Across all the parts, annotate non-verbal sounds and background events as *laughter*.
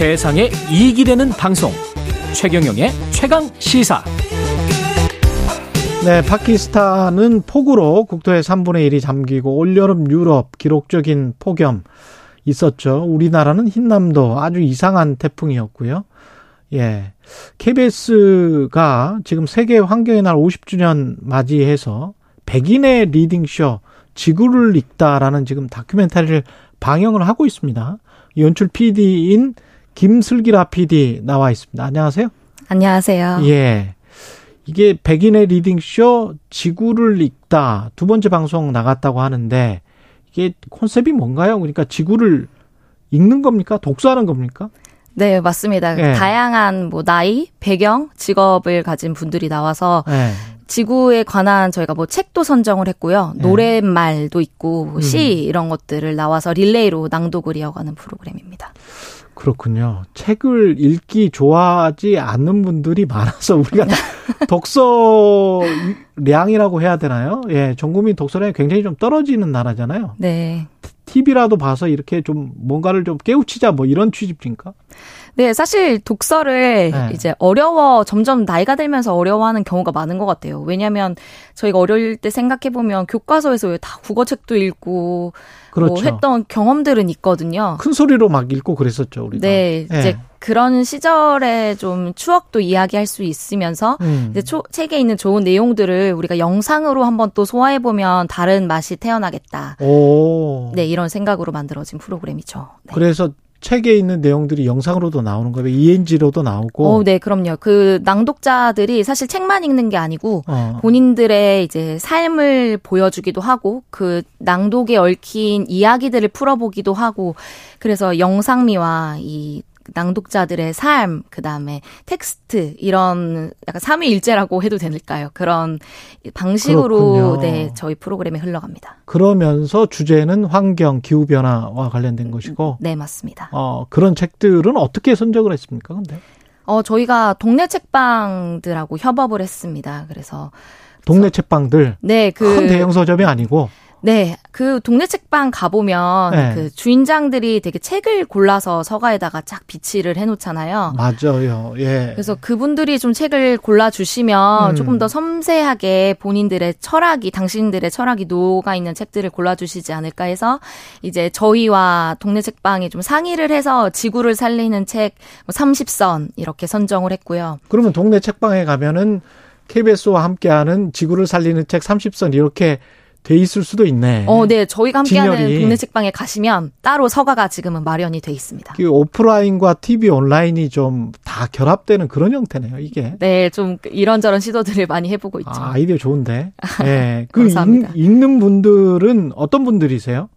세상에 이익이 되는 방송 최경영의 최강 시사 네, 파키스탄은 폭우로 국토의 3분의 1이 잠기고 올여름 유럽 기록적인 폭염 있었죠. 우리나라는 흰남도 아주 이상한 태풍이었고요. 예. KBS가 지금 세계 환경의 날 50주년 맞이해서 백인의 리딩쇼 지구를 읽다라는 지금 다큐멘터리를 방영을 하고 있습니다. 연출 PD인 김슬기라 PD 나와 있습니다. 안녕하세요. 안녕하세요. 예. 이게 백인의 reading 쇼 지구를 읽다 두 번째 방송 나갔다고 하는데 이게 컨셉이 뭔가요? 그러니까 지구를 읽는 겁니까? 독서하는 겁니까? 네, 맞습니다. 네. 다양한 뭐 나이, 배경, 직업을 가진 분들이 나와서 네. 지구에 관한 저희가 뭐 책도 선정을 했고요. 네. 노랫말도 있고 음. 시 이런 것들을 나와서 릴레이로 낭독을 이어가는 프로그램입니다. 그렇군요. 책을 읽기 좋아하지 않는 분들이 많아서 우리가 *laughs* 독서량이라고 해야 되나요? 예, 전 국민 독서량이 굉장히 좀 떨어지는 나라잖아요. 네. TV라도 봐서 이렇게 좀 뭔가를 좀 깨우치자 뭐 이런 취지입니까? 네, 사실 독서를 네. 이제 어려워 점점 나이가 들면서 어려워하는 경우가 많은 것 같아요. 왜냐하면 저희가 어릴 때 생각해 보면 교과서에서 왜다 국어책도 읽고 뭐 그렇죠. 뭐 했던 경험들은 있거든요. 큰 소리로 막 읽고 그랬었죠, 우리가. 네, 네. 이제 그런 시절에 좀 추억도 이야기할 수 있으면서 음. 이제 초, 책에 있는 좋은 내용들을 우리가 영상으로 한번 또 소화해 보면 다른 맛이 태어나겠다. 오. 네, 이런 생각으로 만들어진 프로그램이죠. 네. 그래서 책에 있는 내용들이 영상으로도 나오는 거예요. ENG로도 나오고. 어, 네, 그럼요. 그 낭독자들이 사실 책만 읽는 게 아니고 어. 본인들의 이제 삶을 보여주기도 하고 그 낭독에 얽힌 이야기들을 풀어보기도 하고 그래서 영상미와 이 낭독자들의 삶, 그 다음에 텍스트, 이런 약간 삼위일제라고 해도 될까요? 그런 방식으로 그렇군요. 네, 저희 프로그램에 흘러갑니다. 그러면서 주제는 환경, 기후변화와 관련된 것이고. 네, 맞습니다. 어, 그런 책들은 어떻게 선정을 했습니까, 근데? 어, 저희가 동네 책방들하고 협업을 했습니다. 그래서 동네 책방들. 네, 그. 큰 대형 서점이 아니고. 네, 그 동네 책방 가보면 네. 그 주인장들이 되게 책을 골라서 서가에다가 쫙 비치를 해놓잖아요. 맞아요. 예. 그래서 그분들이 좀 책을 골라주시면 음. 조금 더 섬세하게 본인들의 철학이 당신들의 철학이 녹아 있는 책들을 골라주시지 않을까 해서 이제 저희와 동네 책방이 좀 상의를 해서 지구를 살리는 책 30선 뭐 이렇게 선정을 했고요. 그러면 동네 책방에 가면은 KBS와 함께하는 지구를 살리는 책 30선 이렇게 돼 있을 수도 있네. 어, 네. 저희가 함께하는 진열이. 동네 책방에 가시면 따로 서가가 지금은 마련이 돼 있습니다. 그 오프라인과 TV 온라인이 좀 다 결합되는 그런 형태네요, 이게. 네, 좀 이런저런 시도들을 많이 해보고 있죠. 아, 아이디어 좋은데. 네. *laughs* 그 읽, 읽는 분들은 어떤 분들이세요?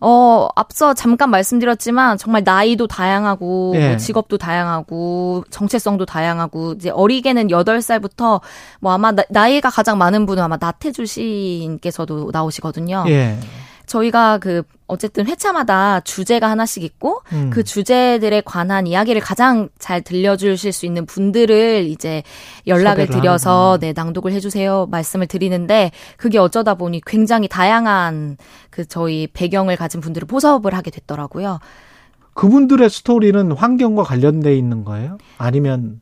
어, 앞서 잠깐 말씀드렸지만 정말 나이도 다양하고 네. 뭐 직업도 다양하고 정체성도 다양하고 이제 어리게는 8살부터 뭐 아마 나, 이가 가장 많은 분은 아마 나태주 시인께서도 나오시거든요. 예. 저희가 그 어쨌든 회차마다 주제가 하나씩 있고 음. 그 주제들에 관한 이야기를 가장 잘 들려주실 수 있는 분들을 이제 연락을 드려서 하는구나. 네 낭독을 해주세요 말씀을 드리는데 그게 어쩌다 보니 굉장히 다양한 그 저희 배경을 가진 분들을 포섭을 하게 됐더라고요. 그분들의 스토리는 환경과 관련돼 있는 거예요? 아니면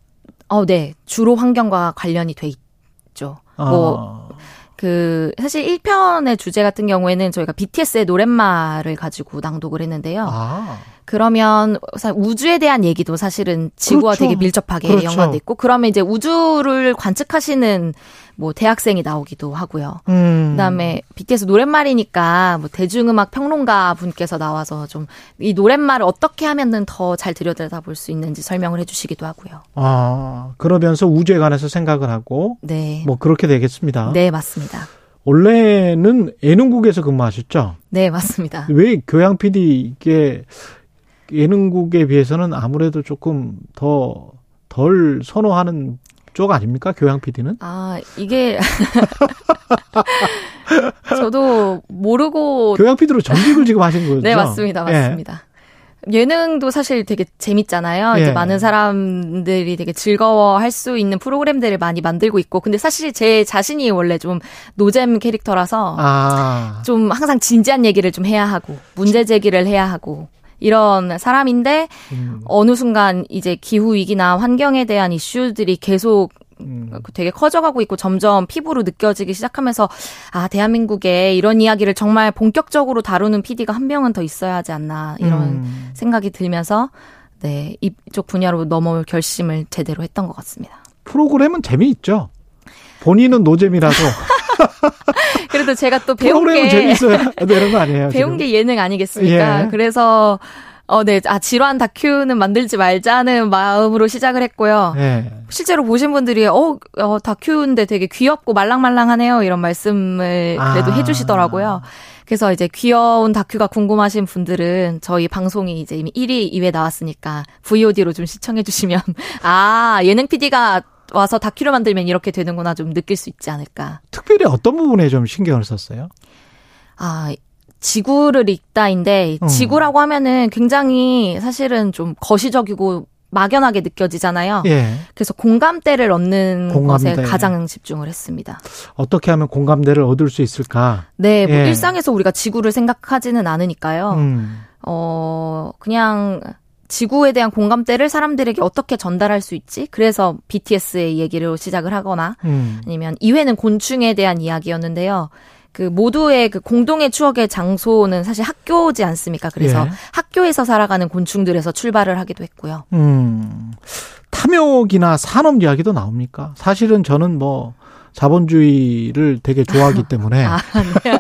어, 네 주로 환경과 관련이 돼 있죠. 아. 뭐 그 사실 1편의 주제 같은 경우에는 저희가 BTS의 노랫말을 가지고 낭독을 했는데요. 아. 그러면 우주에 대한 얘기도 사실은 지구와 그렇죠. 되게 밀접하게 그렇죠. 연관돼 있고 그러면 이제 우주를 관측하시는 뭐 대학생이 나오기도 하고요. 음. 그다음에 BTS 노랫말이니까 뭐 대중음악 평론가 분께서 나와서 좀 이 노랫말을 어떻게 하면은 더 잘 들여다 볼 수 있는지 설명을 해주시기도 하고요. 아 그러면서 우주에 관해서 생각을 하고 네. 뭐 그렇게 되겠습니다. 네 맞습니다. 원래는 예능국에서 근무하셨죠? 네 맞습니다. 왜 교양 PD게 예능국에 비해서는 아무래도 조금 더 덜 선호하는 쪽 아닙니까? 교양 PD는? 아, 이게 *laughs* 저도 모르고 교양 PD로 전직을 지금 하신 거죠? 네, 맞습니다. 맞습니다. 예. 예능도 사실 되게 재밌잖아요. 예. 이제 많은 사람들이 되게 즐거워할 수 있는 프로그램들을 많이 만들고 있고, 근데 사실 제 자신이 원래 좀 노잼 캐릭터라서 아. 좀 항상 진지한 얘기를 좀 해야 하고 문제 제기를 해야 하고 이런 사람인데 음. 어느 순간 이제 기후 위기나 환경에 대한 이슈들이 계속 음. 되게 커져가고 있고 점점 피부로 느껴지기 시작하면서 아 대한민국에 이런 이야기를 정말 본격적으로 다루는 PD가 한 명은 더 있어야 하지 않나 이런 음. 생각이 들면서 네 이쪽 분야로 넘어올 결심을 제대로 했던 것 같습니다. 프로그램은 재미있죠. 본인은 노잼이라서. *laughs* *laughs* 그래도 제가 또 배운 게 재밌어야 되는 거 아니에요? *laughs* 배운 지금? 게 예능 아니겠습니까? 예. 그래서 어, 네. 아, 지루한 다큐는 만들지 말자는 마음으로 시작을 했고요. 네. 실제로 보신 분들이, 어, 어, 다큐인데 되게 귀엽고 말랑말랑하네요. 이런 말씀을 그래도 아. 해주시더라고요. 그래서 이제 귀여운 다큐가 궁금하신 분들은 저희 방송이 이제 이미 1위, 2회 나왔으니까 VOD로 좀 시청해주시면, *laughs* 아, 예능 PD가 와서 다큐를 만들면 이렇게 되는구나 좀 느낄 수 있지 않을까. 특별히 어떤 부분에 좀 신경을 썼어요? 아, 지구를 읽다인데 음. 지구라고 하면은 굉장히 사실은 좀 거시적이고 막연하게 느껴지잖아요. 예. 그래서 공감대를 얻는 공감대. 것에 가장 집중을 했습니다. 어떻게 하면 공감대를 얻을 수 있을까? 네, 뭐 예. 일상에서 우리가 지구를 생각하지는 않으니까요. 음. 어, 그냥 지구에 대한 공감대를 사람들에게 어떻게 전달할 수 있지? 그래서 BTS의 얘기로 시작을 하거나 음. 아니면 이회는 곤충에 대한 이야기였는데요. 그 모두의 그 공동의 추억의 장소는 사실 학교지 않습니까? 그래서 예. 학교에서 살아가는 곤충들에서 출발을 하기도 했고요. 음. 탐욕이나 산업 이야기도 나옵니까? 사실은 저는 뭐 자본주의를 되게 좋아하기 *laughs* 때문에 아, 네.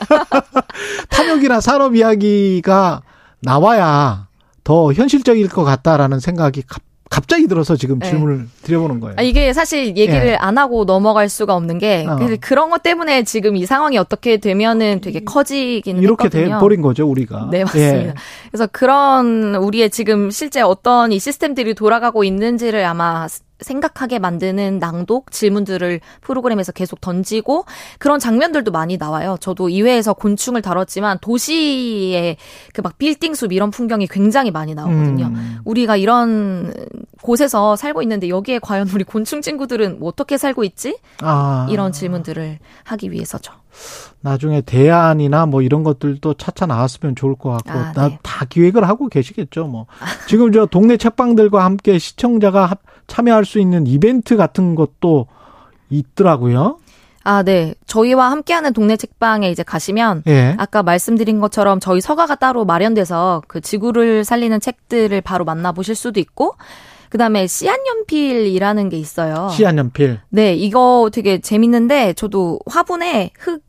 *laughs* 탐욕이나 산업 이야기가 나와야 더 현실적일 것 같다라는 생각이 갑자기 들어서 지금 네. 질문을 드려보는 거예요. 아, 이게 사실 얘기를 예. 안 하고 넘어갈 수가 없는 게 어. 그런 것 때문에 지금 이 상황이 어떻게 되면은 되게 커지기는 이렇게 돼 버린 거죠 우리가. 네 맞습니다. 예. 그래서 그런 우리의 지금 실제 어떤 이 시스템들이 돌아가고 있는지를 아마 생각하게 만드는 낭독 질문들을 프로그램에서 계속 던지고 그런 장면들도 많이 나와요. 저도 2회에서 곤충을 다뤘지만 도시의 그 막 빌딩 숲 이런 풍경이 굉장히 많이 나오거든요. 음. 우리가 이런 곳에서 살고 있는데 여기에 과연 우리 곤충 친구들은 뭐 어떻게 살고 있지? 아. 이런 질문들을 하기 위해서죠. 나중에 대안이나 뭐 이런 것들도 차차 나왔으면 좋을 것 같고 아, 네. 다 기획을 하고 계시겠죠. 뭐 지금 저 동네 책방들과 함께 시청자가 참여할 수 있는 이벤트 같은 것도 있더라고요. 아, 네. 저희와 함께하는 동네 책방에 이제 가시면 예. 아까 말씀드린 것처럼 저희 서가가 따로 마련돼서 그 지구를 살리는 책들을 바로 만나 보실 수도 있고 그다음에 씨앗연필이라는 게 있어요. 씨앗연필. 네, 이거 되게 재밌는데 저도 화분에 흙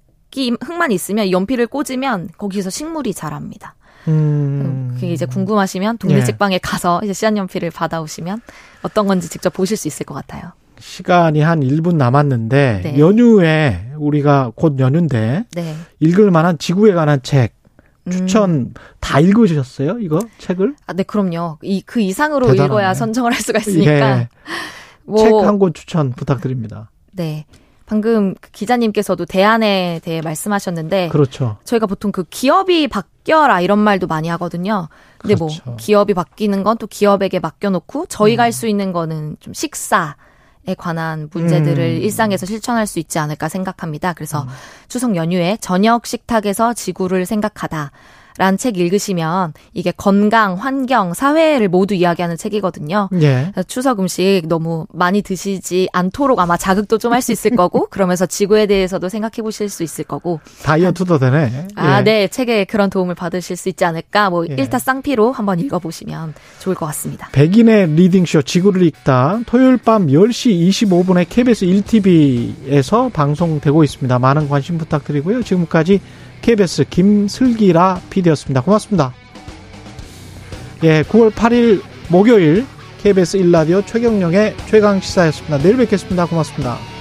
이 흙만 있으면 연필을 꽂으면 거기서 식물이 자랍니다. 음. 그게 이제 궁금하시면 동네 책방에 예. 가서 이제 씨앗연필을 받아오시면 어떤 건지 직접 보실 수 있을 것 같아요. 시간이 한 1분 남았는데 네. 연휴에 우리가 곧 연휴인데 네. 읽을 만한 지구에 관한 책 추천 음. 다 읽으셨어요? 이거 책을? 아, 네, 그럼요. 이 그 이상으로 대단하네. 읽어야 선정을 할 수가 있으니까. 예. 뭐, 책한 권 추천 부탁드립니다. 네. 방금 그 기자님께서도 대안에 대해 말씀하셨는데 그렇죠. 저희가 보통 그 기업이 바뀌어라 이런 말도 많이 하거든요. 근데 뭐 그렇죠. 뭐 기업이 바뀌는 건 또 기업에게 맡겨 놓고 저희가 음. 할수 있는 거는 좀 식사 에 관한 문제들을 음. 일상에서 실천할 수 있지 않을까 생각합니다. 그래서 음. 추석 연휴에 저녁 식탁에서 지구를 생각하다. 라는 책 읽으시면 이게 건강, 환경, 사회를 모두 이야기하는 책이거든요. 예. 추석 음식 너무 많이 드시지 않도록 아마 자극도 좀 할 수 있을 거고 *laughs* 그러면서 지구에 대해서도 생각해 보실 수 있을 거고. 다이어트도 되네. 아, 예. 네. 책에 그런 도움을 받으실 수 있지 않을까. 뭐 예. 일타쌍피로 한번 읽어 보시면 좋을 것 같습니다. 백인의 리딩쇼 지구를 읽다 토요일 밤 10시 25분에 KBS 1TV에서 방송되고 있습니다. 많은 관심 부탁드리고요. 지금까지 KBS 김슬기라 PD였습니다. 고맙습니다. 예, 9월 8일 목요일 KBS 1라디오 최경령의 최강 시사였습니다. 내일 뵙겠습니다. 고맙습니다.